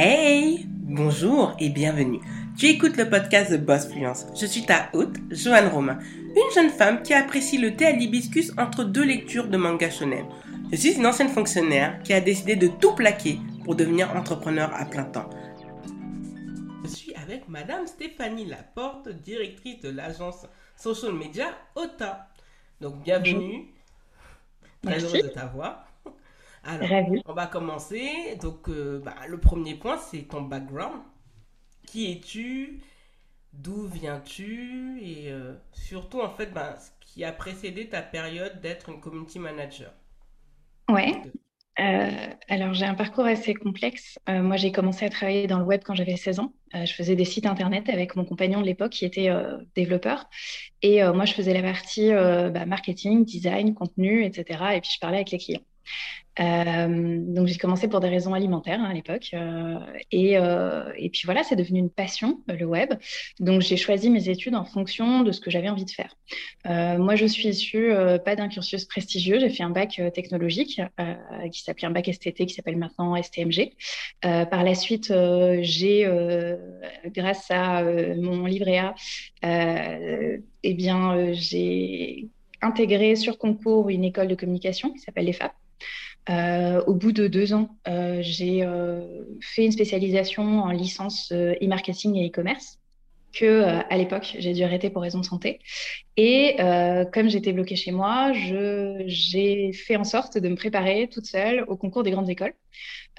Hey, bonjour et bienvenue. Tu écoutes le podcast de Boss Fluence. Je suis ta hôte, Joanne Romain, une jeune femme qui apprécie le thé à l'hibiscus entre deux lectures de manga shonen. Je suis une ancienne fonctionnaire qui a décidé de tout plaquer pour devenir entrepreneur à plein temps. Je suis avec Madame Stéphanie Laporte, directrice de l'agence social media OTA. Donc bienvenue. Très heureuse de t'avoir. Alors, on va commencer. Donc, euh, bah, le premier point, c'est ton background. Qui es-tu? D'où viens-tu? Et euh, surtout, en fait, bah, ce qui a précédé ta période d'être une community manager. Ouais. Euh, alors, j'ai un parcours assez complexe. moi, j'ai commencé à travailler dans le web quand j'avais 16 ans. je faisais des sites internet avec mon compagnon de l'époque qui était développeur. Et moi, je faisais la partie bah, marketing, design, contenu, etc. Et puis, je parlais avec les clients. Euh, donc j'ai commencé pour des raisons alimentaires hein, à l'époque. Euh, et, euh, et, puis voilà c'est devenu une passion le web. Donc j'ai choisi mes études en fonction de ce que j'avais envie de faire. Moi je suis issue pas d'un cursus prestigieux. J'ai fait un bac technologique qui s'appelait un bac STT qui s'appelle maintenant STMG par la suite j'ai grâce à mon livret A eh bien j'ai intégré sur concours une école de communication qui s'appelle l'EFAP au bout de deux ans, euh, j'ai euh, fait une spécialisation en licence e-marketing et e-commerce que à l'époque j'ai dû arrêter pour raison de santé. Et comme j'étais bloquée chez moi, j'ai fait en sorte de me préparer toute seule au concours des grandes écoles.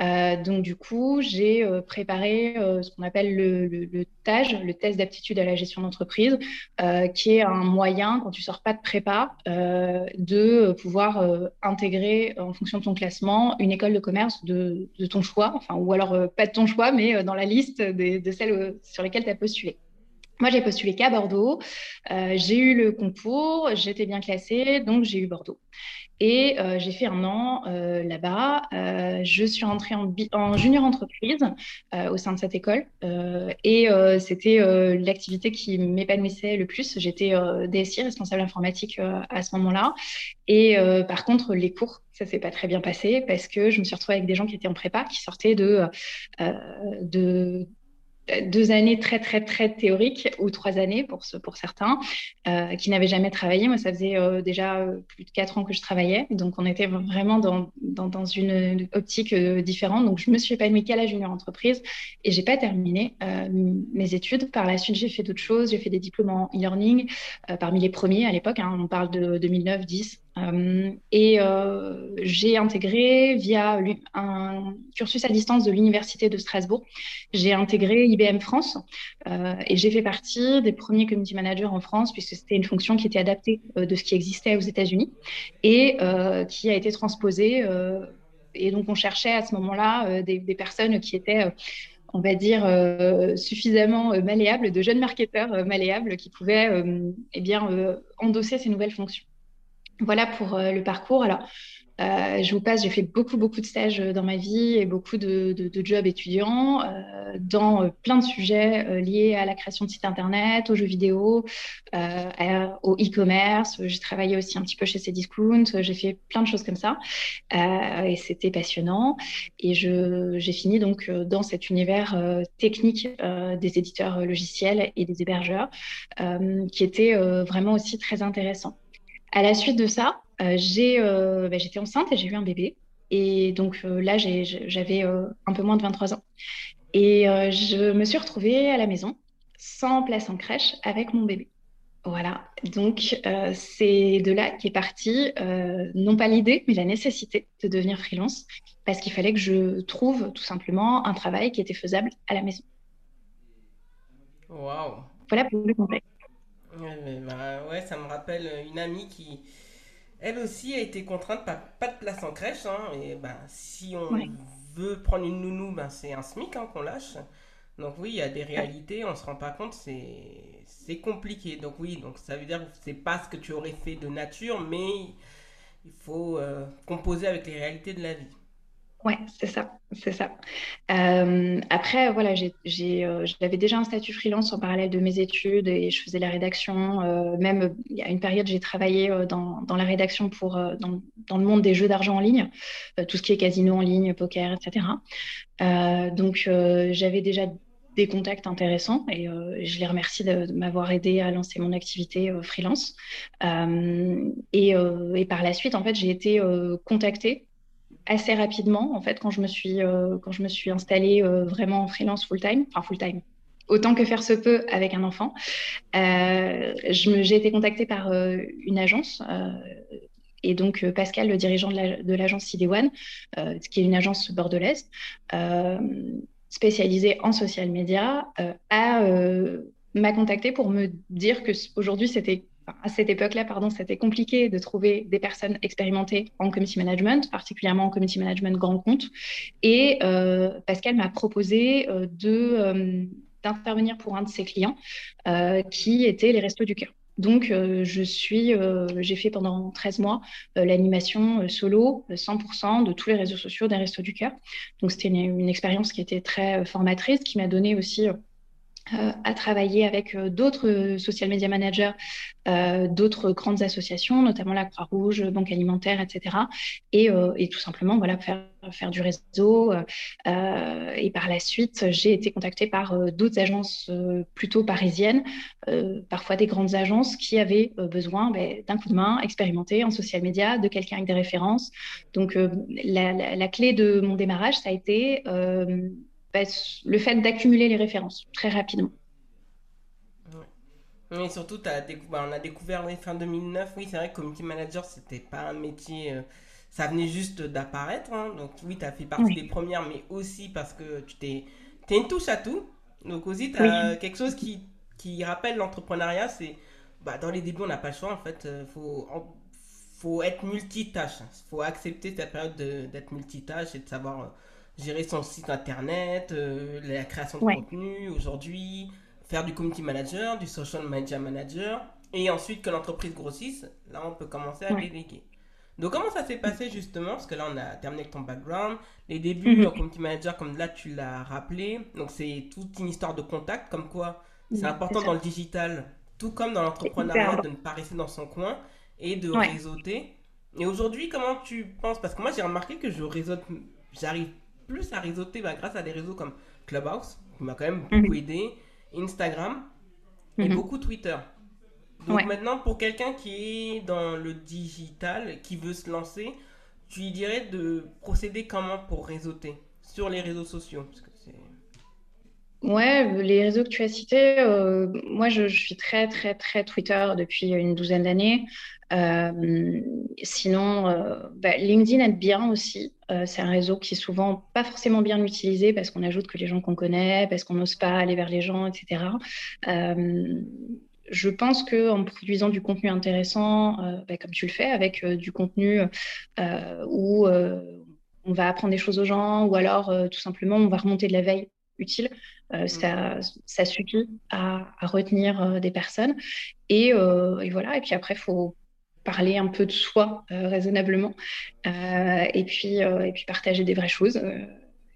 Euh, donc, du coup, j'ai euh, préparé euh, ce qu'on appelle le, le, TAGE, le test d'aptitude à la gestion d'entreprise, qui est un moyen, quand tu sors pas de prépa, de pouvoir intégrer, en fonction de ton classement, une école de commerce de, ton choix, enfin, ou alors pas de ton choix, mais dans la liste de celles sur lesquelles tu as postulé. Moi, j'ai postulé qu'à Bordeaux. j'ai eu le concours, j'étais bien classée, donc j'ai eu Bordeaux. Et euh, j'ai fait un an euh, là-bas. Euh, je suis rentrée en, junior entreprise au sein de cette école. et c'était l'activité qui m'épanouissait le plus. J'étais DSI, responsable informatique à ce moment-là. Et par contre, les cours, ça s'est pas très bien passé parce que je me suis retrouvée avec des gens qui étaient en prépa, qui sortaient de, de deux années très, très, très théoriques, ou trois années pour, pour certains, euh, qui n'avaient jamais travaillé. Moi, ça faisait euh, déjà euh, plus de quatre ans que je travaillais. Donc, on était vraiment dans, dans, dans une optique différente. Donc, je me suis épanouie qu'à la junior entreprise et j'ai pas terminé mes études. Par la suite, j'ai fait d'autres choses. J'ai fait des diplômes en e-learning, parmi les premiers à l'époque. Hein, on parle de 2009-10. Euh, et euh, j'ai intégré via un cursus à distance de l'Université de Strasbourg, j'ai intégré IBM France euh, et j'ai fait partie des premiers community managers en France puisque c'était une fonction qui était adaptée de ce qui existait aux États-Unis et qui a été transposée. et donc on cherchait à ce moment-là des, personnes qui étaient on va dire, suffisamment malléables, de jeunes marketeurs malléables qui pouvaient eh bien, endosser ces nouvelles fonctions. Voilà pour euh, le parcours. Alors, euh, je vous passe, j'ai fait beaucoup, beaucoup de stages euh, dans ma vie et beaucoup de, jobs étudiants dans plein de sujets liés à la création de sites internet, aux jeux vidéo, au e-commerce. J'ai travaillé aussi un petit peu chez Cdiscount. J'ai fait plein de choses comme ça et c'était passionnant. Et j'ai fini donc dans cet univers technique des éditeurs logiciels et des hébergeurs qui était vraiment aussi très intéressant. À la suite de ça, euh, euh, bah, j'étais enceinte et j'ai eu un bébé. Et donc euh, là, j'avais un peu moins de 23 ans. Et je me suis retrouvée à la maison, sans place en crèche, avec mon bébé. Voilà, donc c'est de là qu'est partie, non pas l'idée, mais la nécessité de devenir freelance, parce qu'il fallait que je trouve tout simplement un travail qui était faisable à la maison. Waouh Voilà pour le contexte. Ouais, bah, ouais, ça me rappelle une amie qui, elle aussi, a été contrainte par pas de place en crèche. Hein, et ben, si on veut prendre une nounou, ben, c'est un SMIC hein, qu'on lâche. Donc oui, il y a des réalités, on se rend pas compte, c'est compliqué. Donc oui, donc ça veut dire que c'est pas ce que tu aurais fait de nature, mais il faut euh, composer avec les réalités de la vie. Ouais, c'est ça, c'est ça. Euh, après, voilà, euh, j'avais déjà un statut freelance en parallèle de mes études et je faisais la rédaction. Euh, même il y a une période, j'ai travaillé dans, la rédaction pour dans, le monde des jeux d'argent en ligne, tout ce qui est casino en ligne, poker, etc. donc j'avais déjà des contacts intéressants et je les remercie de, m'avoir aidé à lancer mon activité freelance. Et, par la suite, en fait, j'ai été contactée assez rapidement, en fait, quand je me suis, euh, quand je me suis installée euh, vraiment en freelance full-time, enfin full-time, autant que faire se peut avec un enfant. Euh, j'ai été contactée par une agence. et donc, Pascal, le dirigeant de l'agence CD One, qui est une agence bordelaise, spécialisée en social media, a m'a contacté pour me dire que aujourd'hui c'était à cette époque-là, pardon, c'était compliqué de trouver des personnes expérimentées en community management, particulièrement en community management grand compte. Et euh, Pascal m'a proposé euh, euh, d'intervenir pour un de ses clients, qui était les Restos du Cœur. Donc, je suis, j'ai fait pendant 13 mois l'animation solo, 100% de tous les réseaux sociaux des Restos du Cœur. Donc, c'était une, expérience qui était très formatrice, qui m'a donné aussi à travailler avec euh, d'autres social media managers, euh, d'autres grandes associations, notamment la Croix-Rouge, Banque Alimentaire, etc. Et, tout simplement, voilà, faire, faire du réseau. et par la suite, j'ai été contactée par d'autres agences plutôt parisiennes, parfois des grandes agences qui avaient besoin ben, d'un coup de main expérimenté en social media, de quelqu'un avec des références. Donc, la, clé de mon démarrage, ça a été bah, le fait d'accumuler les références très rapidement. Oui, surtout, as bah, on a découvert fin 2009. Oui, c'est vrai que community manager, c'était pas un métier. Euh, ça venait juste d'apparaître. Hein. donc, oui, tu as fait partie des premières, mais aussi parce que tu t'es es une touche à tout. Donc, aussi, tu as quelque chose qui, qui rappelle l'entrepreneuriat. C'est bah, dans les débuts, on n'a pas le choix. En fait, il euh, faut, faut être multitâche. Il faut accepter cette période d'être multitâche et de savoir. Gérer son site internet, euh, la création de contenu aujourd'hui, faire du community manager, du social media manager, et ensuite que l'entreprise grossisse, là on peut commencer à déléguer. Donc comment ça s'est passé justement? Parce que là on a terminé avec ton background, les débuts mhm. en community manager comme là tu l'as rappelé, donc c'est toute une histoire de contact, comme quoi c'est important dans le digital, tout comme dans l'entrepreneuriat, de ne pas rester dans son coin et de réseauter. Et aujourd'hui, comment tu penses? Parce que moi j'ai remarqué que je réseaute, j'arrive plus à réseauter bah, grâce à des réseaux comme Clubhouse, qui m'a quand même beaucoup mhm. aidé, Instagram et mhm. beaucoup Twitter. Donc maintenant, pour quelqu'un qui est dans le digital, qui veut se lancer, tu lui dirais de procéder comment pour réseauter sur les réseaux sociaux Ouais, les réseaux que tu as cités, euh, moi je, suis très très très Twitter depuis une douzaine d'années. Euh, sinon, euh, bah, LinkedIn aide bien aussi. c'est un réseau qui est souvent pas forcément bien utilisé parce qu'on ajoute que les gens qu'on connaît, parce qu'on n'ose pas aller vers les gens, etc. je pense que en produisant du contenu intéressant, bah, comme tu le fais, avec du contenu où on va apprendre des choses aux gens, ou alors tout simplement on va remonter de la veille utile. Euh, mm. ça, suffit à, retenir euh, des personnes. Euh, et, voilà, et puis après, il faut parler un peu de soi raisonnablement et, puis, et puis partager des vraies choses.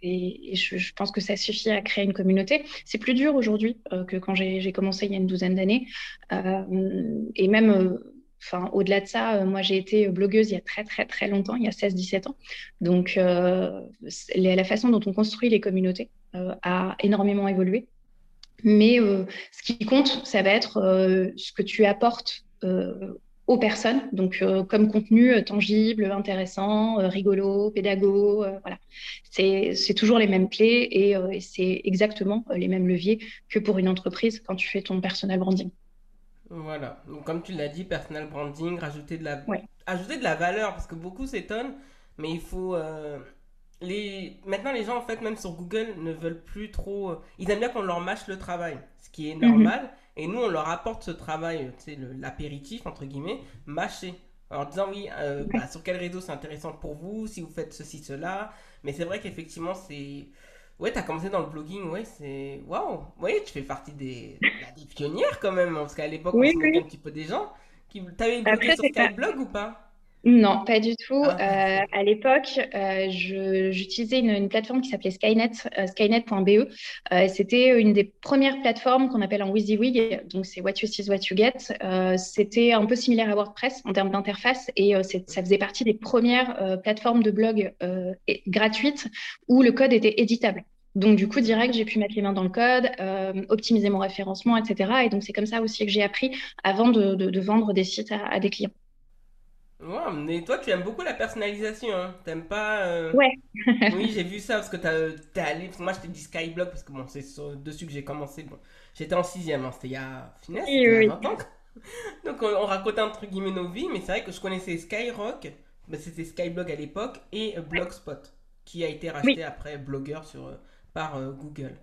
et, je, pense que ça suffit à créer une communauté. C'est plus dur aujourd'hui que quand j'ai commencé il y a une douzaine d'années. et même Enfin, au-delà de ça, moi, j'ai été blogueuse il y a très, très, très longtemps, il y a 16-17 ans. Donc, la façon dont on construit les communautés a énormément évolué. Mais euh, ce qui compte, ça va être euh, ce que tu apportes aux personnes, donc comme contenu tangible, intéressant, rigolo, pédago, voilà. C'est toujours les mêmes clés et, c'est exactement les mêmes leviers que pour une entreprise quand tu fais ton personal branding. Voilà, donc comme tu l'as dit, personal branding, rajouter de la, ajouter de la valeur, parce que beaucoup s'étonnent, mais il faut, les... Maintenant, les gens, en fait, même sur Google, ne veulent plus trop. Euh, ils aiment bien qu'on leur mâche le travail, ce qui est normal. Mhm. Et nous, on leur apporte ce travail, tu sais, l'apéritif, entre guillemets, mâché. En disant, oui, euh, bah, sur quel réseau c'est intéressant pour vous, si vous faites ceci, cela. Mais c'est vrai qu'effectivement, c'est. Ouais, t'as commencé dans le blogging, ouais, c'est. Waouh! Oui, tu fais partie des... des pionnières quand même, hein, parce qu'à l'époque, on se un petit peu des gens. Qui... T'avais blogué sur quel blog ou pas? Non, pas du tout. Ah. Euh, à l'époque, euh, j'utilisais une, plateforme qui s'appelait Skynet, euh, skynet.be. C'était une des premières plateformes qu'on appelle en WYSIWYG, donc c'est What You See is What You Get. C'était un peu similaire à WordPress en termes d'interface et ça faisait partie des premières plateformes de blog gratuites où le code était éditable. Donc, du coup, direct, j'ai pu mettre les mains dans le code, optimiser mon référencement, etc. Et donc, c'est comme ça aussi que j'ai appris avant de, vendre des sites à des clients. Ouais, mais toi, tu aimes beaucoup la personnalisation, hein. T'aimes pas. Euh, ouais. oui, j'ai vu ça parce que t'es allé. moi, je t'ai dit Skyblock parce que bon, c'est dessus que j'ai commencé. Bon, j'étais en sixième, hein. c'était il y a. Finesse, il y a 20 ans. Donc, on, on, racontait entre guillemets nos vies, mais c'est vrai que je connaissais Skyrock, mais c'était Skyblog à l'époque, et Blogspot, qui a été racheté après Blogger sur, euh, par euh, Google.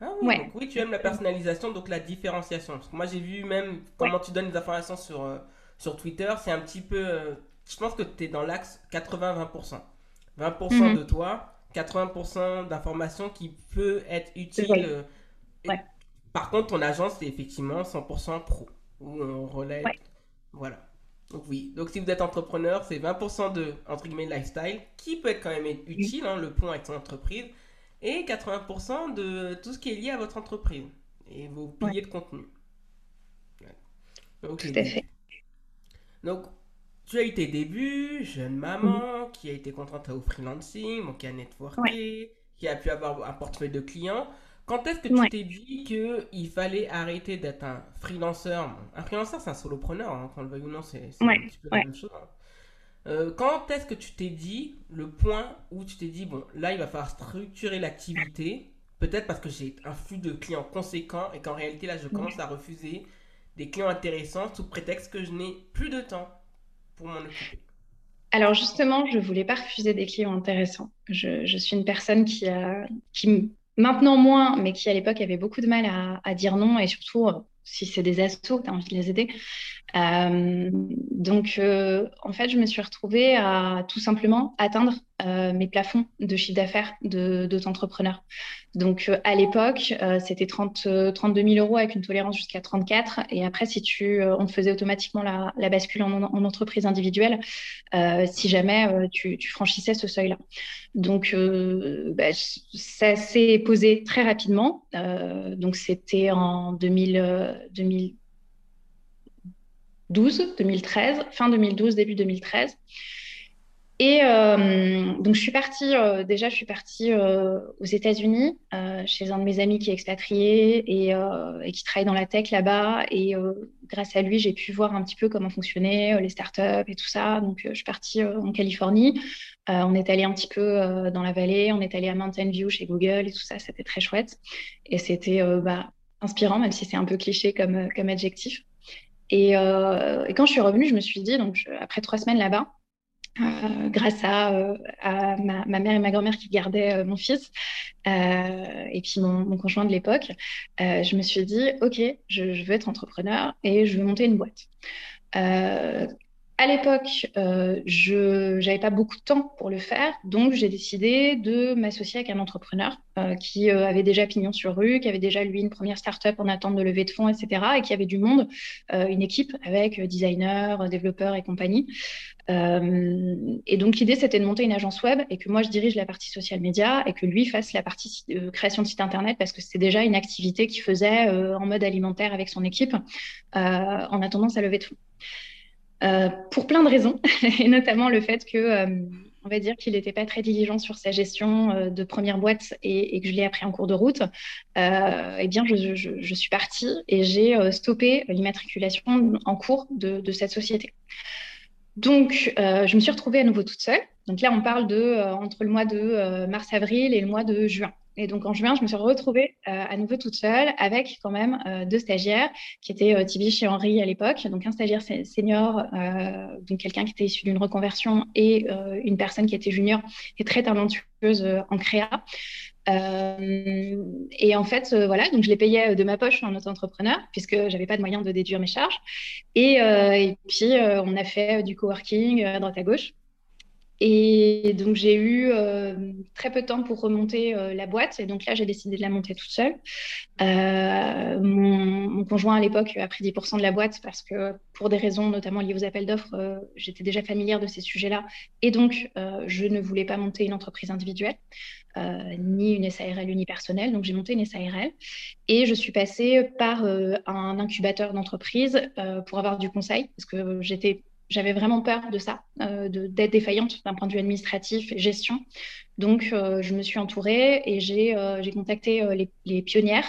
Ah oui, donc oui, tu aimes la personnalisation, donc la différenciation. Parce que moi, j'ai vu même comment tu donnes des informations sur, sur Twitter, c'est un petit peu je pense que tu es dans l'axe 80-20%. 20%, mhm. de toi, 80% d'informations qui peut être utile. Euh, par contre, ton agence, c'est effectivement 100% pro, où on relève. Voilà. Donc oui, donc si vous êtes entrepreneur, c'est 20% de, entre guillemets, lifestyle, qui peut être quand même utile, hein, le point avec son entreprise, et 80% de tout ce qui est lié à votre entreprise et vos piliers de contenu. Tout à fait. Donc, tu as eu tes débuts, jeune maman, qui a été contrainte au freelancing, qui a networké, qui a pu avoir un portefeuille de clients. Quand est-ce que tu t'es dit qu'il fallait arrêter d'être un freelanceur? Un freelanceur, c'est un solopreneur, hein, qu'on le veuille ou non, c'est un petit peu la même chose. Hein. Euh, quand est-ce que tu t'es dit le point où tu t'es dit, bon, là, il va falloir structurer l'activité, peut-être parce que j'ai un flux de clients conséquent et qu'en réalité, là, je commence à refuser des clients intéressants sous prétexte que je n'ai plus de temps? Alors justement, je ne voulais pas refuser des clients intéressants. Je, suis une personne qui, a, qui, maintenant moins, mais qui à l'époque avait beaucoup de mal à, à dire non et surtout si c'est des assos, tu as envie de les aider. Euh, donc, euh, en fait, je me suis retrouvée à tout simplement atteindre euh, mes plafonds de chiffre d'affaires d'autres entrepreneurs. Donc, à l'époque, c'était 30, 32 000 euros avec une tolérance jusqu'à 34. Et après, si tu, on faisait automatiquement la, la bascule en, entreprise individuelle si jamais tu, tu, franchissais ce seuil-là. Donc, bah, ça s'est posé très rapidement. donc, c'était en 2000 2012, 2013, fin 2012, début 2013. Et euh, donc, je suis partie, euh, déjà, je suis partie euh, aux États-Unis, chez un de mes amis qui est expatrié et, et qui travaille dans la tech là-bas. Et grâce à lui, j'ai pu voir un petit peu comment fonctionnaient les startups et tout ça. Donc, je suis partie en Californie. on est allé un petit peu dans la vallée, on est allé à Mountain View chez Google et tout ça. C'était très chouette. Et c'était bah, inspirant, même si c'est un peu cliché comme, euh, adjectif. Euh, et, quand je suis revenue, je me suis dit, donc après trois semaines là-bas, euh, grâce à, ma, mère et ma grand-mère qui gardaient mon fils et puis mon, conjoint de l'époque, je me suis dit, OK, je, veux être entrepreneur et je veux monter une boîte. À l'époque, euh, je n'avais pas beaucoup de temps pour le faire, donc j'ai décidé de m'associer avec un entrepreneur euh, qui euh, avait déjà pignon sur rue, qui avait déjà lui une première start-up en attente de levée de fonds, etc., et qui avait du monde, une équipe avec designers, développeurs et compagnie. et donc l'idée c'était de monter une agence web et que moi je dirige la partie social media et que lui fasse la partie création de site internet parce que c'était déjà une activité qu'il faisait en mode alimentaire avec son équipe en attendant sa levée de fonds. Euh, pour plein de raisons, et notamment le fait que, euh, on va dire qu'il n'était pas très diligent sur sa gestion euh, de première boîte et, que je l'ai appris en cours de route. eh bien, je, suis partie et j'ai stoppé l'immatriculation en cours de, cette société. Donc, je me suis retrouvée à nouveau toute seule. Donc là, on parle de entre le mois de mars-avril et le mois de juin. Et donc en juin, je me suis retrouvée euh, à nouveau toute seule avec quand même euh, deux stagiaires qui étaient euh, Tibi chez Henri à l'époque, donc un stagiaire senior, donc quelqu'un qui était issu d'une reconversion et une personne qui était junior et très talentueuse en créa. et en fait, voilà, donc je les payais de ma poche en auto-entrepreneur, puisque j'avais pas de moyen de déduire mes charges. Et, et puis, on a fait du coworking à droite à gauche. Et donc, j'ai eu euh, très peu de temps pour remonter euh, la boîte. Et donc là, j'ai décidé de la monter toute seule. Euh, mon, conjoint, à l'époque, a pris 10% de la boîte parce que, pour des raisons notamment liées aux appels d'offres, j'étais déjà familière de ces sujets-là. Et donc, je ne voulais pas monter une entreprise individuelle, ni une SARL unipersonnelle. Donc, j'ai monté une SARL. Et je suis passée par un incubateur d'entreprise pour avoir du conseil parce que j'étais j'avais vraiment peur de ça, euh, d'être défaillante d'un point de vue administratif et gestion. Donc, euh, je me suis entourée et j'ai euh, contacté les, pionnières,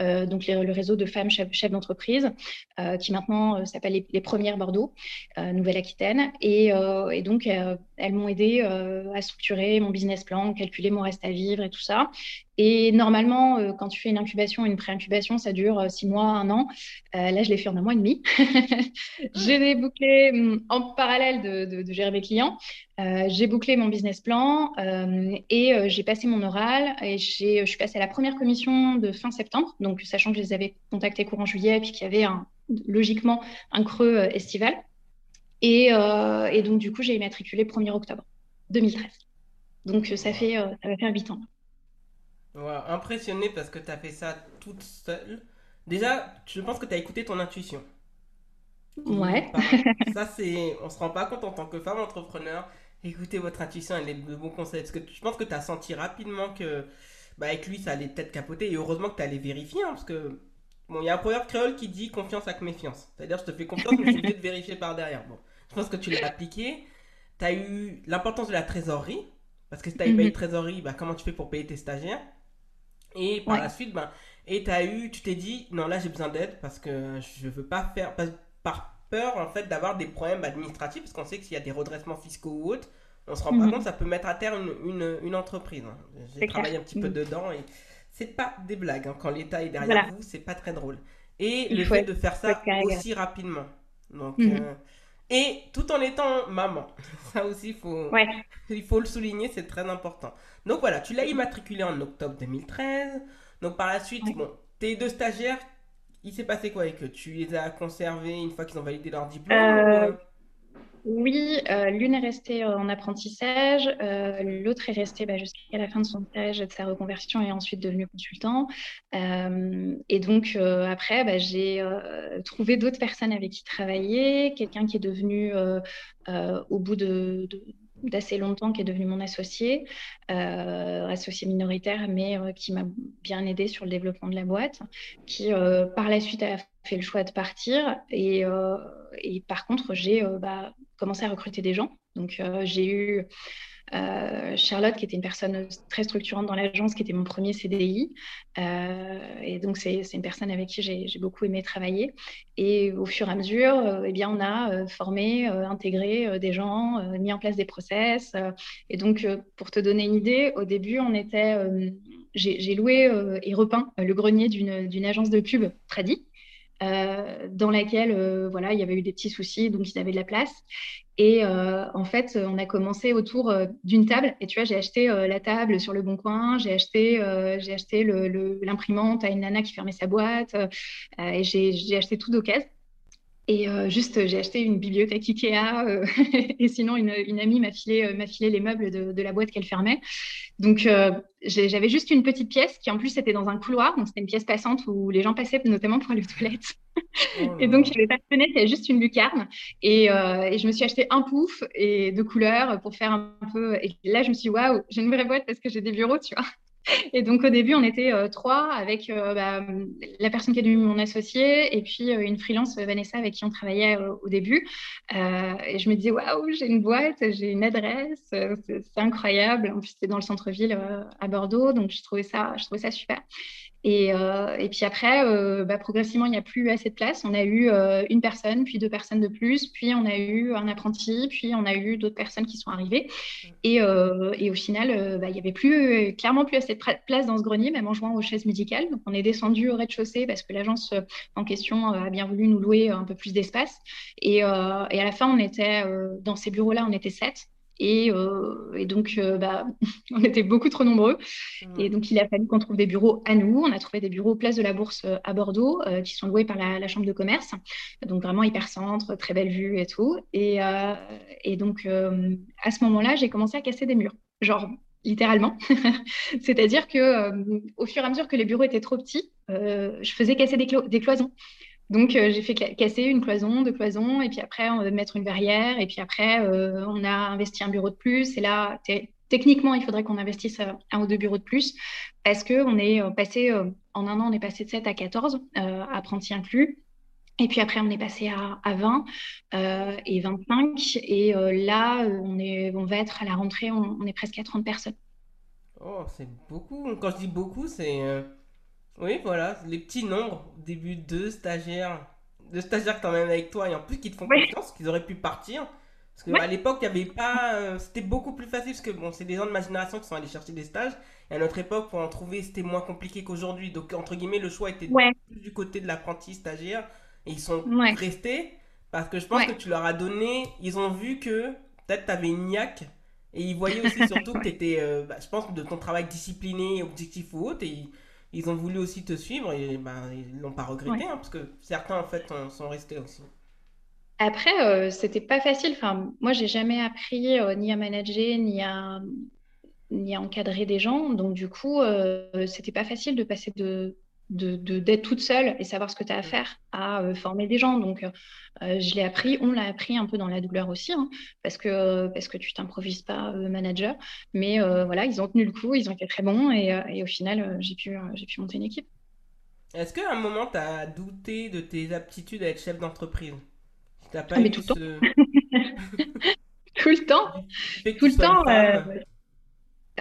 donc le réseau de femmes chefs, d'entreprise, qui maintenant s'appelle les, Premières Bordeaux, Nouvelle-Aquitaine. Et, et, donc, elles m'ont aidé à structurer mon business plan, calculer mon reste à vivre et tout ça. Et normalement, euh, quand tu fais une incubation, une pré-incubation, ça dure euh, six mois, un an. Euh, là, je l'ai fait en un mois et demi. j'ai bouclé hum, en parallèle de, gérer mes clients. J'ai bouclé mon business plan et j'ai passé mon oral. Et je suis passée à la première commission de fin septembre, donc sachant que je les avais contactés courant juillet et puis qu'il y avait un, logiquement un creux estival. Et, et, donc, du coup, j'ai immatriculé 1er octobre 2013. Donc, ça, fait, ça va faire huit ans impressionné parce que tu as fait ça toute seule. Déjà, je pense que tu as écouté ton intuition. Ouais. ça, c'est. On se rend pas compte en tant que femme entrepreneur. Écoutez votre intuition, elle est de bons conseils. Parce que je pense que tu as senti rapidement que. Bah, avec lui, ça allait peut-être capoter. Et heureusement que tu allais vérifier. Hein, parce que. Bon, il y a un proverbe créole qui dit confiance avec méfiance. C'est-à-dire, je te fais confiance, mais je suis obligé de vérifier par derrière. Bon, je pense que tu l'as appliqué. Tu as eu l'importance de la trésorerie. Parce que si tu n'avais pas eu de trésorerie, bah, comment tu fais pour payer tes stagiaires? Et par la suite, ben, et as eu, tu t'es dit, non, là j'ai besoin d'aide parce que je veux pas faire, par peur en fait d'avoir des problèmes administratifs, parce qu'on sait que s'il y a des redressements fiscaux ou autres, on se rend pas mhm. compte, ça peut mettre à terre une, une, une entreprise. Hein. J'ai travaillé un petit peu mhm. dedans et c'est pas des blagues. Hein. Quand l'État est derrière vous, c'est pas très drôle. Et le fait de faire ça aussi rapidement. Donc, mhm. euh, et tout en étant maman. Ça aussi, faut, il faut le souligner, c'est très important. Donc voilà, tu l'as immatriculé en octobre 2013. Donc par la suite, bon, tes deux stagiaires, il s'est passé quoi avec eux Tu les as conservés une fois qu'ils ont validé leur diplôme euh, Oui, euh, l'une est restée en apprentissage, euh, l'autre est restée bah, jusqu'à la fin de son stage, de sa reconversion et ensuite devenue consultant. et donc après, bah, j'ai trouvé d'autres personnes avec qui travailler, quelqu'un qui est devenu au bout de d'assez longtemps qui est devenu mon associé, euh, associé minoritaire, mais euh, qui m'a bien aidé sur le développement de la boîte, qui euh, par la suite a fait le choix de partir. Et, et par contre, j'ai bah, commencé à recruter des gens. Donc j'ai eu euh, Charlotte, qui était une personne très structurante dans l'agence, qui était mon premier CDI. Euh, et donc, c'est une personne avec qui j'ai beaucoup aimé travailler. Et au fur et à mesure, euh, eh bien, on a formé, intégré des gens, mis en place des process. et donc, pour te donner une idée, au début, on était, j'ai loué et repeint le grenier d'une agence de pub Tradi. Euh, dans laquelle euh, voilà, il y avait eu des petits soucis, donc ils avaient de la place. Et euh, en fait, on a commencé autour d'une table. Et tu vois, j'ai acheté la table sur le bon coin, j'ai acheté, j'ai acheté l'imprimante à une nana qui fermait sa boîte, et j'ai acheté tout d'occasion. Et juste, j'ai acheté une bibliothèque Ikea. et sinon, une, une amie m'a filé, filé les meubles de, de la boîte qu'elle fermait. Donc, j'avais juste une petite pièce qui en plus était dans un couloir, donc c'était une pièce passante où les gens passaient notamment pour aller aux toilettes. Oh et donc il n'y avait pas de fenêtre, il y avait juste une lucarne. Et, euh, et, je me suis acheté un pouf et de couleurs pour faire un peu. Et là je me suis dit waouh, j'ai une vraie boîte parce que j'ai des bureaux, tu vois. Et donc au début, on était euh, trois avec euh, bah, la personne qui est devenue mon associé et puis euh, une freelance, Vanessa, avec qui on travaillait au début. et je me disais, waouh, j'ai une boîte, j'ai une adresse, c'est incroyable. En plus, c'était dans le centre-ville à Bordeaux, donc je trouvais ça, je trouvais ça super. Et, euh, et, puis après, euh, bah, progressivement, il n'y a plus assez de place. On a eu euh, une personne, puis deux personnes de plus, puis on a eu un apprenti, puis on a eu d'autres personnes qui sont arrivées. Et, et au final, bah, il n'y avait plus, clairement plus assez de place dans ce grenier, même en jouant aux chaises médicales. Donc on est descendu au rez-de-chaussée parce que l'agence en question a bien voulu nous louer un peu plus d'espace. Et, et, à la fin, on était dans ces bureaux-là, on était sept. Et, et donc, bah, on était beaucoup trop nombreux. Mmh. Et donc, il a fallu qu'on trouve des bureaux à nous. On a trouvé des bureaux place de la Bourse à Bordeaux qui sont loués par la, la, Chambre de commerce. Donc, vraiment hyper centre, très belle vue et tout. Et, et donc, à ce moment-là, j'ai commencé à casser des murs. Genre, littéralement. C'est-à-dire que euh, au fur et à mesure que les bureaux étaient trop petits, euh, je faisais casser des, des cloisons. Donc euh, j'ai fait casser une cloison, deux cloisons, et puis après on va mettre une verrière, et puis après on a investi un bureau de plus. Et là, techniquement, il faudrait qu'on investisse un ou deux bureaux de plus, parce que on est passé en un an, on est passé de 7 à 14 apprentis inclus. Et puis après, on est passé à, 20 euh, et 25. Et euh, là, on, est, on va être à la rentrée, on, est presque à 30 personnes. Oh, c'est beaucoup. Quand je dis beaucoup, c'est. Euh, oui, voilà, les petits nombres. Début de stagiaires. De stagiaires que emmènes avec toi et en plus qui te font confiance, qu'ils auraient pu partir. Parce qu'à l'époque, il y avait pas. C'était beaucoup plus facile parce que bon, c'est des gens de ma génération qui sont allés chercher des stages. Et à notre époque, pour en trouver, c'était moins compliqué qu'aujourd'hui. Donc, entre guillemets, le choix était plus du côté de l'apprenti stagiaire ils sont restés parce que je pense que tu leur as donné, ils ont vu que peut-être tu avais une niaque et ils voyaient aussi surtout que tu étais, euh, bah, je pense, de ton travail discipliné, objectif ou autre. Et ils, ont voulu aussi te suivre et bah, ils l'ont pas regretté hein, parce que certains en fait sont restés aussi. Après, euh, c'était pas facile. Enfin, moi, j'ai jamais appris euh, ni à manager, ni à, ni à encadrer des gens. Donc, du coup, euh, c'était pas facile de passer de, d'être de, toute seule et savoir ce que tu as à faire, à euh, former des gens. Donc, euh, je l'ai appris, on l'a appris un peu dans la douleur aussi, hein, parce, que, parce que tu t'improvises pas euh, manager. Mais voilà, ils ont tenu le coup, ils ont été très bons et, et au final, j'ai pu, j'ai pu monter une équipe. Est-ce qu'à un moment, tu as douté de tes aptitudes à être chef d'entreprise? Pas ah, mais tout, le temps. tout le temps. Tout le temps.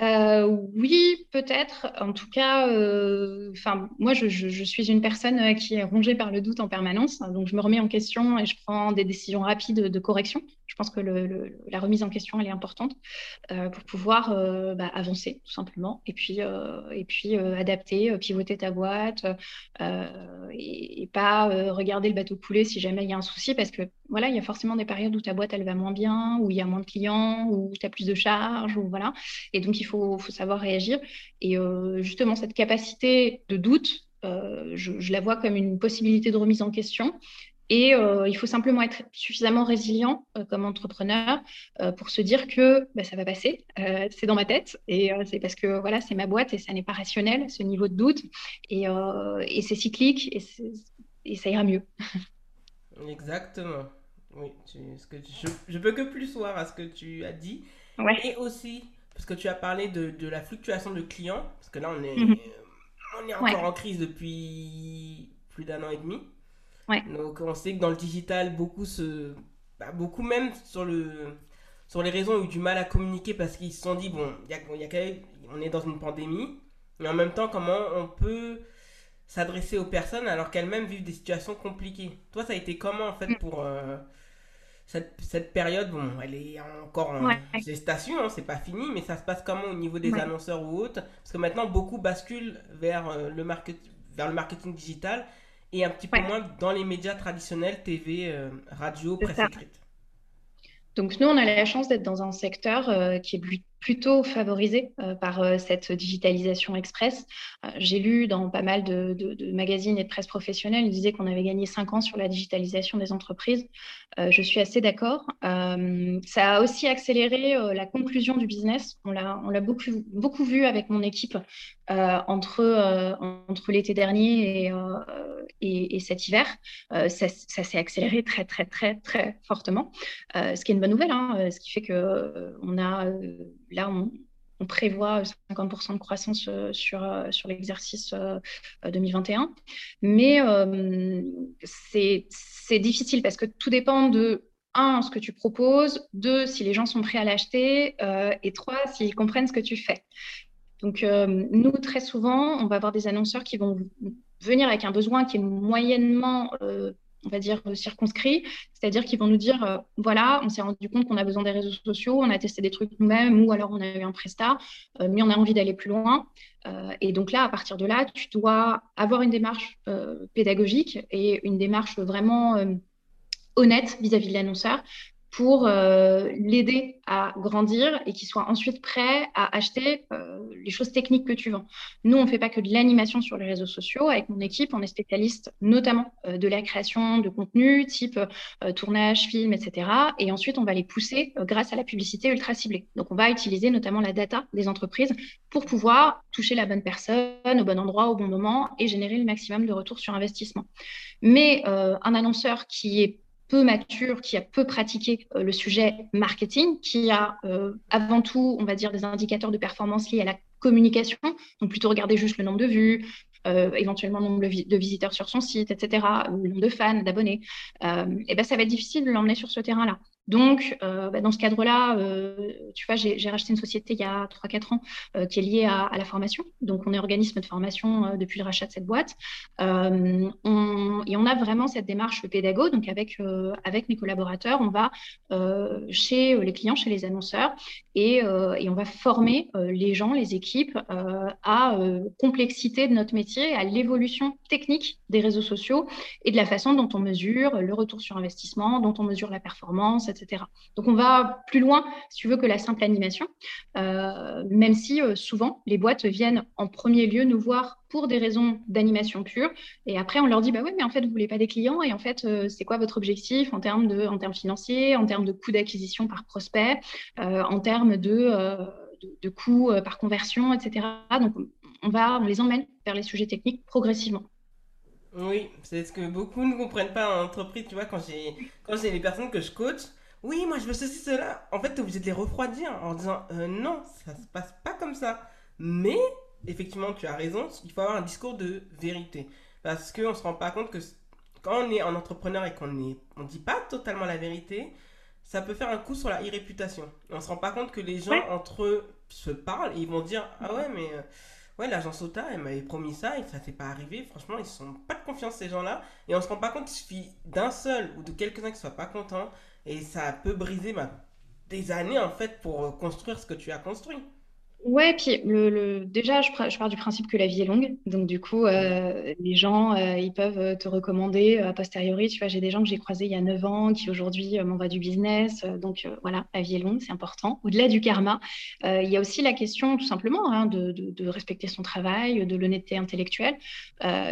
Euh, oui, peut-être. En tout cas, euh, moi, je, suis une personne euh, qui est rongée par le doute en permanence. Donc, je me remets en question et je prends des décisions rapides de correction. Je pense que la remise en question, elle est importante pour pouvoir bah, avancer, tout simplement. Et puis, et puis adapter, pivoter ta boîte et, pas regarder le bateau couler si jamais il y a un souci. Parce que, voilà, il y a forcément des périodes où ta boîte, elle va moins bien, où il y a moins de clients, où tu as plus de charges, ou voilà. Et donc, il faut, savoir réagir. Et euh, justement, cette capacité de doute, euh, je, la vois comme une possibilité de remise en question. Et euh, il faut simplement être suffisamment résilient comme entrepreneur pour se dire que bah, ça va passer, c'est dans ma tête et c'est parce que voilà, c'est ma boîte et ça n'est pas rationnel, ce niveau de doute, et, et c'est cyclique et, et, ça ira mieux. Exactement. Oui, ce que je, je peux que plus voir à ce que tu as dit. Et aussi, parce que tu as parlé de, de, la fluctuation de clients, parce que là, on est, mhm. on est encore en crise depuis plus d'un an et demi. Donc, on sait que dans le digital, beaucoup, se, bah, beaucoup même sur, le, sur les réseaux ont eu du mal à communiquer parce qu'ils se sont dit, bon, y a, y a quand même, on est dans une pandémie, mais en même temps, comment on peut s'adresser aux personnes alors qu'elles-mêmes vivent des situations compliquées? Toi, ça a été comment en fait mm. pour, euh, cette, période, bon, elle est encore en gestation, hein, c'est pas fini, mais ça se passe comment au niveau des annonceurs ou autres? Parce que maintenant, beaucoup basculent vers, euh, le, vers le marketing digital et un petit peu moins dans les médias traditionnels, TV, euh, radio, presse écrite. Donc nous, on a la chance d'être dans un secteur euh, qui est plutôt favorisé euh, par euh, cette digitalisation express. J'ai lu dans pas mal de, magazines et de presse professionnelle, ils disaient qu'on avait gagné cinq ans sur la digitalisation des entreprises. je suis assez d'accord. ça a aussi accéléré la conclusion du business. On l'a beaucoup, vu avec mon équipe entre, l'été dernier et, et, cet hiver. ça, s'est accéléré très, très, très, très fortement, ce qui est une bonne nouvelle, hein, euh, ce qui fait que euh, on a euh, là on, prévoit 50% de croissance sur, sur l'exercice 2021. Mais c'est difficile parce que tout dépend de, un, ce que tu proposes, deux, si les gens sont prêts à l'acheter, et trois, s'ils comprennent ce que tu fais. Donc, nous, très souvent, on va avoir des annonceurs qui vont venir avec un besoin qui est moyennement on va dire, circonscrit, c'est-à-dire qu'ils vont nous dire, euh, voilà, on s'est rendu compte qu'on a besoin des réseaux sociaux, on a testé des trucs nous-mêmes, ou alors on a eu un prestat, euh, mais on a envie d'aller plus loin. Euh, et donc là, à partir de là, tu dois avoir une démarche pédagogique et une démarche vraiment honnête vis-à-vis de l'annonceur pour euh, l'aider à grandir et qu'il soit ensuite prêt à acheter euh, les choses techniques que tu vends. Nous, on ne fait pas que de l'animation sur les réseaux sociaux. Avec mon équipe, on est spécialiste notamment euh, de la création de contenu, type tournage, film, etc. Et ensuite, on va les pousser grâce à la publicité ultra ciblée. Donc, on va utiliser notamment la data des entreprises pour pouvoir toucher la bonne personne au bon endroit, au bon moment et générer le maximum de retours sur investissement. Mais un annonceur qui est peu mature, qui a peu pratiqué euh, le sujet marketing, qui a euh, avant tout, on va dire, des indicateurs de performance liés à la communication, donc plutôt regarder juste le nombre de vues, euh, éventuellement le nombre de visiteurs sur son site, etc., ou le nombre de fans, d'abonnés, et ben, ça va être difficile de l'emmener sur ce terrain-là. Donc, euh, bah, dans ce cadre-là, euh, tu vois, j'ai racheté une société il y a 3-4 ans euh, qui est liée à, la formation. Donc, on est organisme de formation depuis le rachat de cette boîte. Et on a vraiment cette démarche pédago. Donc, avec, mes collaborateurs, on va chez les clients, chez les annonceurs, et, et on va former les gens, les équipes à complexité de notre métier, à l'évolution technique des réseaux sociaux et de la façon dont on mesure le retour sur investissement, dont on mesure la performance, donc on va plus loin, si tu veux, que la simple animation, euh, même si euh, souvent les boîtes viennent en premier lieu nous voir pour des raisons d'animation pure, et après on leur dit bah oui, mais en fait vous voulez pas des clients, et en fait euh, c'est quoi votre objectif en termes de, en termes financiers, en termes de coût d'acquisition par prospect, en termes de, de, coûts par conversion, etc. Donc on va, on les emmène vers les sujets techniques progressivement. Oui, c'est ce que beaucoup ne comprennent pas en entreprise. Tu vois, quand j'ai quand j'ai les personnes que je coach, oui, moi je veux ceci, cela. En fait, tu es obligé de les refroidir en disant euh, non, ça se passe pas comme ça. Mais, effectivement, tu as raison, il faut avoir un discours de vérité. Parce qu'on ne se rend pas compte que quand on est un entrepreneur et qu'on ne on dit pas totalement la vérité, ça peut faire un coup sur la réputation. On se rend pas compte que les gens entre eux se parlent et ils vont dire Ah ouais, mais euh, ouais, l'agence OTA, elle m'avait promis ça et ça s'est pas arrivé. Franchement, ils sont pas de confiance, ces gens-là. Et on se rend pas compte qu'il suffit d'un seul ou de quelques-uns qui soient pas contents et ça peut briser des années en fait pour euh, construire ce que tu as construit. Ouais, puis le, déjà, je, je, pars du principe que la vie est longue. Donc, du coup, euh, les gens, euh, ils peuvent te recommander a posteriori. Tu vois, j'ai des gens que j'ai croisés il y a 9 ans qui aujourd'hui m'envoient du business. donc, voilà, la vie est longue, c'est important. Au-delà du karma, il y a aussi la question, tout simplement, hein, de, de, respecter son travail, de l'honnêteté intellectuelle.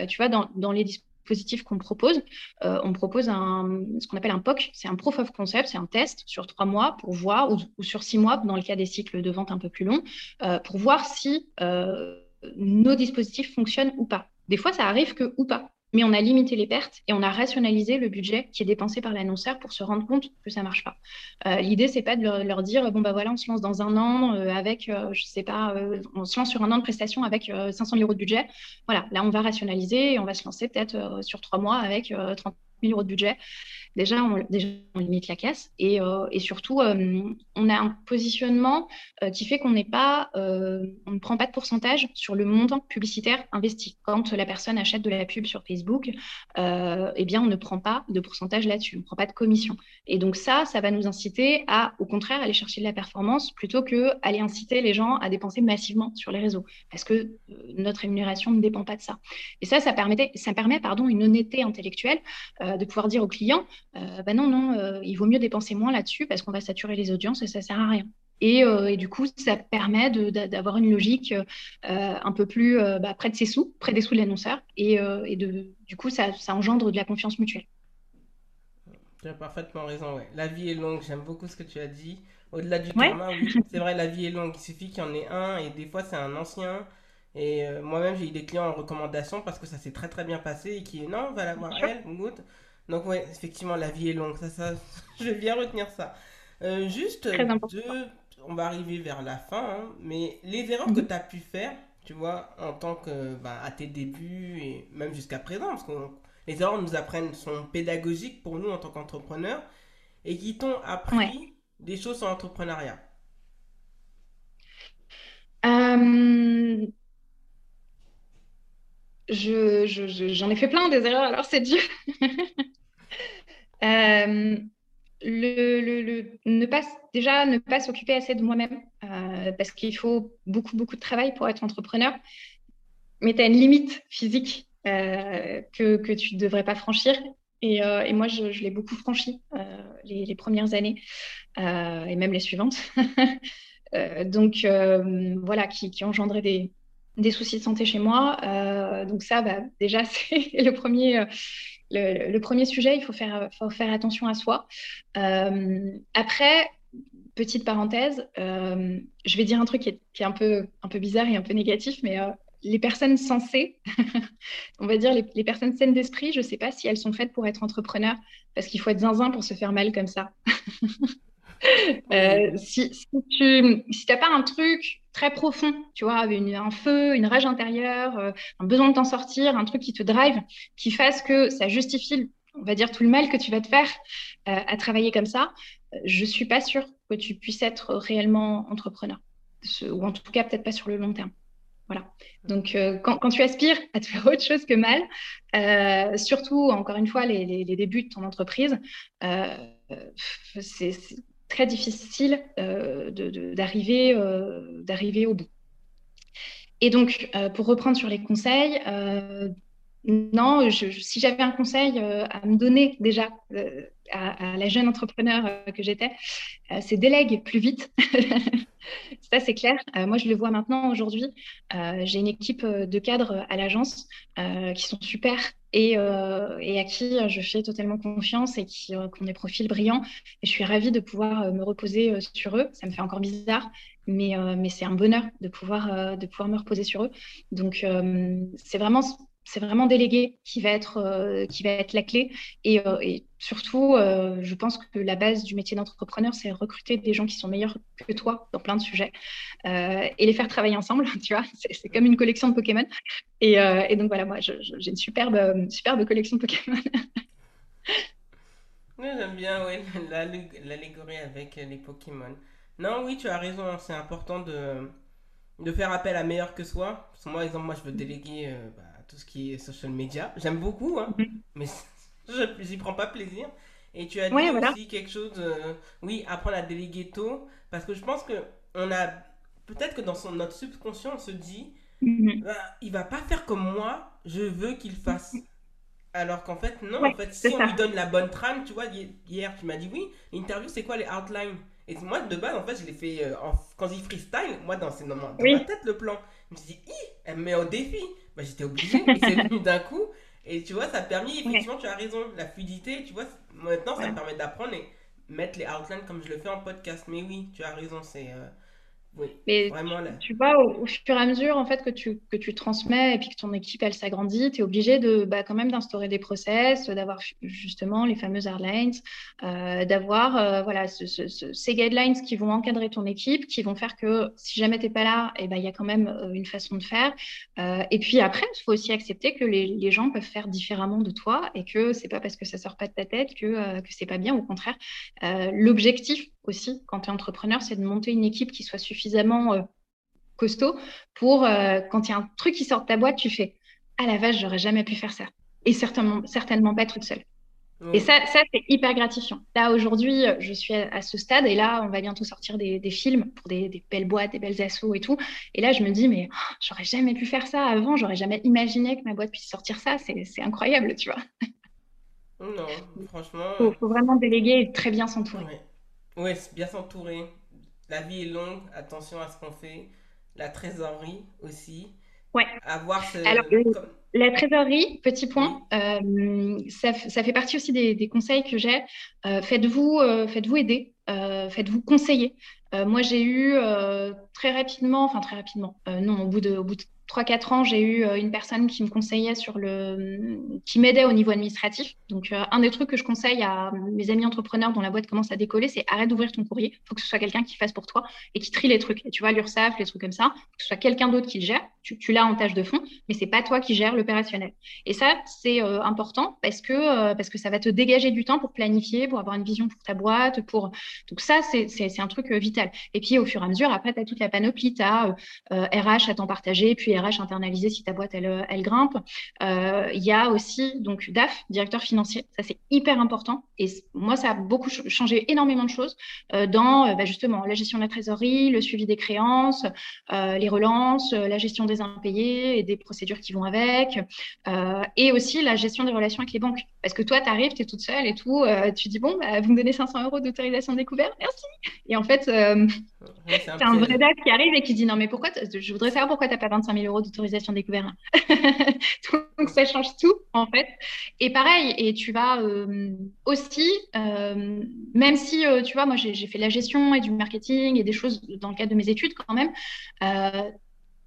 tu vois, dans, dans les dispositifs qu'on propose, euh, on propose un, ce qu'on appelle un POC, c'est un Proof of Concept, c'est un test sur trois mois pour voir, ou, sur six mois dans le cas des cycles de vente un peu plus longs, euh, pour voir si euh, nos dispositifs fonctionnent ou pas. Des fois, ça arrive que ou pas mais on a limité les pertes et on a rationalisé le budget qui est dépensé par l'annonceur pour se rendre compte que ça marche pas. Euh, L'idée, c'est pas de leur, dire bon bah voilà, on se lance dans un an euh, avec, euh, je sais pas, euh, on se lance sur un an de prestation avec 500 000 euros de budget. Voilà, là on va rationaliser et on va se lancer peut-être sur trois mois avec 30 000 euros de budget déjà on, limite la casse et, euh, et surtout, euh, on a un positionnement euh, qui fait qu'on n'est pas, on ne prend pas de pourcentage sur le montant publicitaire investi. Quand la personne achète de la pub sur Facebook, eh bien, on ne prend pas de pourcentage là-dessus, on ne prend pas de commission. Et donc ça, ça va nous inciter à, au contraire, aller chercher de la performance plutôt que aller inciter les gens à dépenser massivement sur les réseaux, parce que notre rémunération ne dépend pas de ça. Et ça, ça, permettait, ça permet pardon, une honnêteté intellectuelle de pouvoir dire aux clients, euh, bah non, non, euh, il vaut mieux dépenser moins là-dessus parce qu'on va saturer les audiences et ça sert à rien. Et, euh, du coup, ça permet d'avoir une logique un peu plus bah, près de ses sous, près des sous de l'annonceur, et, de, du coup, ça, engendre de la confiance mutuelle. Tu as parfaitement raison, ouais. La vie est longue, j'aime beaucoup ce que tu as dit. Au-delà du karma, oui, c'est vrai, la vie est longue. Il suffit qu'il y en ait un, et des fois, c'est un ancien. Et moi-même, j'ai eu des clients en recommandation parce que ça s'est très très bien passé et qui est non, va la voir elle, good. Donc ouais, effectivement, la vie est longue. Ça, ça, je vais bien retenir ça. Euh, juste, on va arriver vers la fin, hein, mais les erreurs que mhm. tu as pu faire, tu vois, en tant que, bah, à tes débuts et même jusqu'à présent, parce que les erreurs nous apprennent, sont pédagogiques pour nous en tant qu'entrepreneurs et qui t'ont appris des choses sur l'entrepreneuriat. Euh, je, j'en ai fait plein des erreurs, alors c'est dur. Euh, le, ne pas, déjà, ne pas s'occuper assez de moi-même, euh, parce qu'il faut beaucoup, beaucoup de travail pour être entrepreneur. Mais tu as une limite physique euh, que, que tu ne devrais pas franchir. Et, et moi, je, je l'ai beaucoup franchi les, les, premières années et même les suivantes. donc, voilà, qui, qui engendraient des, des soucis de santé chez moi. donc ça, bah, déjà, c'est le premier, le, premier sujet. Il faut faire, faire attention à soi. après, petite parenthèse, euh, je vais dire un truc qui est, un, peu, un peu bizarre et un peu négatif, mais euh, les personnes sensées, on va dire les, personnes saines d'esprit, je ne sais pas si elles sont faites pour être entrepreneurs, parce qu'il faut être zinzin pour se faire mal comme ça. Euh, si, tu n'as pas un truc très profond, tu vois, un feu, une rage intérieure, un besoin de t'en sortir, un truc qui te drive, qui fasse que ça justifie, on va dire, tout le mal que tu vas te faire à travailler comme ça, je ne suis pas sûre que tu puisses être réellement entrepreneur, ou en tout cas peut-être pas sur le long terme. Voilà. Donc, euh, quand, tu aspires à te faire autre chose que mal, euh, surtout, encore une fois, les, débuts de ton entreprise, euh, c'est très difficile d'arriver d'arriver au bout. Et donc, pour reprendre sur les conseils, non, si j'avais un conseil à me donner déjà à, la jeune entrepreneur euh, que j'étais, euh, c'est délègue plus vite. Ça, c'est clair. Euh, moi, je le vois maintenant aujourd'hui. J'ai une équipe de cadres à l'agence qui sont super et, et, à qui je fais totalement confiance et qui, ont des profils brillants. Et je suis ravie de pouvoir me reposer sur eux. Ça me fait encore bizarre, mais, mais c'est un bonheur de pouvoir, de pouvoir me reposer sur eux. Donc, c'est vraiment c'est vraiment délégué qui va être, euh, qui va être la clé. Et, euh, surtout, euh, je pense que la base du métier d'entrepreneur, c'est recruter des gens qui sont meilleurs que toi dans plein de sujets et les faire travailler ensemble. Tu vois, c'est comme une collection de Pokémon. Et, donc voilà, moi, j'ai une superbe, superbe collection de Pokémon. J'aime bien oui, l'allégorie avec les Pokémon. Non, oui, tu as raison, c'est important de, de faire appel à meilleur que soi. Parce que moi, exemple, moi, je veux déléguer bah, tout ce qui est social media. J'aime beaucoup, hein, mhm. mais je n'y prends pas plaisir. Et tu as dit aussi quelque chose, euh, oui, apprendre à déléguer tôt, parce que je pense que on a, peut-être que dans son, notre subconscient, on se dit, mm bah, il va pas faire comme moi, je veux qu'il fasse. Alors qu'en fait, non, en fait, si on lui donne la bonne trame, tu vois, hier, tu m'as dit, oui, l'interview, c'est quoi les outlines? Et moi, de base, en fait, je l'ai fait, euh, quand il freestyle, moi, dans, dans, dans ma tête, le plan. Je me suis dit, elle me met au défi bah, j'étais obligée, et c'est venu d'un coup. Et tu vois, ça a permis, effectivement, tu as raison, la fluidité, tu vois, maintenant, ça me permet d'apprendre et mettre les outlines comme je le fais en podcast. Mais oui, tu as raison, c'est. Euh, oui, mais vraiment tu vois, au, fur et à mesure en fait que tu, que tu transmets et puis que ton équipe elle s'agrandit, tu es obligé de bah, quand même d'instaurer des process, d'avoir justement les fameuses hardlines, euh, d'avoir euh, voilà ces guidelines qui vont encadrer ton équipe, qui vont faire que si jamais tu n'es pas là, eh ben, il y a quand même euh, une façon de faire. et puis après, il faut aussi accepter que les, les, gens peuvent faire différemment de toi et que c'est pas parce que ça sort pas de ta tête que, que c'est pas bien. Au contraire, l'objectif aussi quand tu es entrepreneur, c'est de monter une équipe qui soit suffisamment euh, costaud pour euh, quand il y a un truc qui sort de ta boîte, tu fais Ah la vache, j'aurais jamais pu faire ça. Et certainement, certainement pas toute seule. Et ça, ça c'est hyper gratifiant. Là, aujourd'hui, je suis à, ce stade et là, on va bientôt sortir des, films pour des, belles boîtes, des belles assos et tout. Et là, je me dis, mais oh, j'aurais jamais pu faire ça avant, j'aurais jamais imaginé que ma boîte puisse sortir ça. C'est incroyable, tu vois. Non, franchement. Il faut, vraiment déléguer et très bien s'entourer. Oui, bien s'entourer. La vie est longue, attention à ce qu'on fait. La trésorerie aussi. Ouais. Avoir ce... Alors, la trésorerie, petit point, euh, ça, ça, fait partie aussi des, conseils que j'ai. Euh, faites-vous euh, faites-vous aider, faites-vous conseiller. moi, j'ai eu très rapidement, enfin très rapidement, non, au bout de, au bout de 3-4 ans, j'ai eu euh, une personne qui me conseillait sur le, qui m'aidait au niveau administratif. Donc, euh, un des trucs que je conseille à mes amis entrepreneurs dont la boîte commence à décoller, c'est arrête d'ouvrir ton courrier. Il faut que ce soit quelqu'un qui fasse pour toi et qui trie les trucs. Et tu vois, l'URSSAF, les trucs comme ça, que ce soit quelqu'un d'autre qui le gère. Tu, l'as en tâche de fond, mais c'est pas toi qui gères l'opérationnel. Et ça, c'est euh, important parce que, parce que ça va te dégager du temps pour planifier, pour avoir une vision pour ta boîte. Pour... Donc, ça, c'est un truc vital. Et puis, au fur et à mesure, après, tu as toute la panoplie. Tu as RH à temps partagé, puis RH internalisé si ta boîte elle, elle grimpe. Euh, il y a aussi donc DAF, directeur financier. Ça c'est hyper important. Et moi ça a beaucoup changé énormément de choses euh, dans euh, bah, justement la gestion de la trésorerie, le suivi des créances, les relances, la gestion des des impayés et des procédures qui vont avec, euh, et aussi la gestion des relations avec les banques. Parce que toi, tu arrives, tu es toute seule et tout, euh, tu dis, bon, bah, vous me donnez 500 euros d'autorisation découverte, merci. Et en fait, euh, c'est un, vrai DAF qui arrive et qui dit, non, mais pourquoi, je voudrais savoir pourquoi tu n'as pas 25 000 euros d'autorisation découverte. Donc, ça change tout, en fait. Et pareil, et tu vas aussi, même si, tu vois, moi, j'ai fait la gestion et du marketing et des choses dans le cadre de mes études quand même, euh,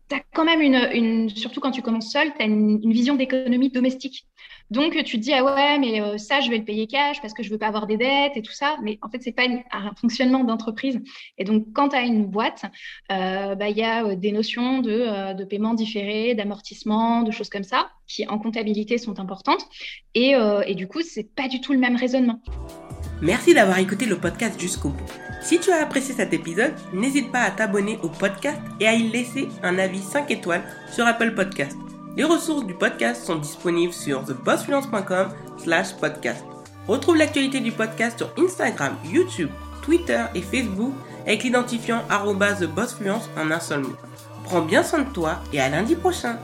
tu as quand même une, surtout quand tu commences seul, tu as une, vision d'économie domestique. Donc, tu te dis, ah ouais, mais euh, ça, je vais le payer cash parce que je veux pas avoir des dettes et tout ça. Mais en fait, c'est pas un fonctionnement d'entreprise. Et donc, quand tu as une boîte, euh, bah, il y a des notions de, de paiement différé, d'amortissement, de choses comme ça, qui en comptabilité sont importantes. Et, et du coup, c'est pas du tout le même raisonnement. Merci d'avoir écouté le podcast jusqu'au bout. Si tu as apprécié cet épisode, n'hésite pas à t'abonner au podcast et à y laisser un avis 5 étoiles sur Apple Podcast. Les ressources du podcast sont disponibles sur thebossfluence.com slash podcast. Retrouve l'actualité du podcast sur Instagram, YouTube, Twitter et Facebook avec l'identifiant thebossfluence en un seul mot. Prends bien soin de toi et à lundi prochain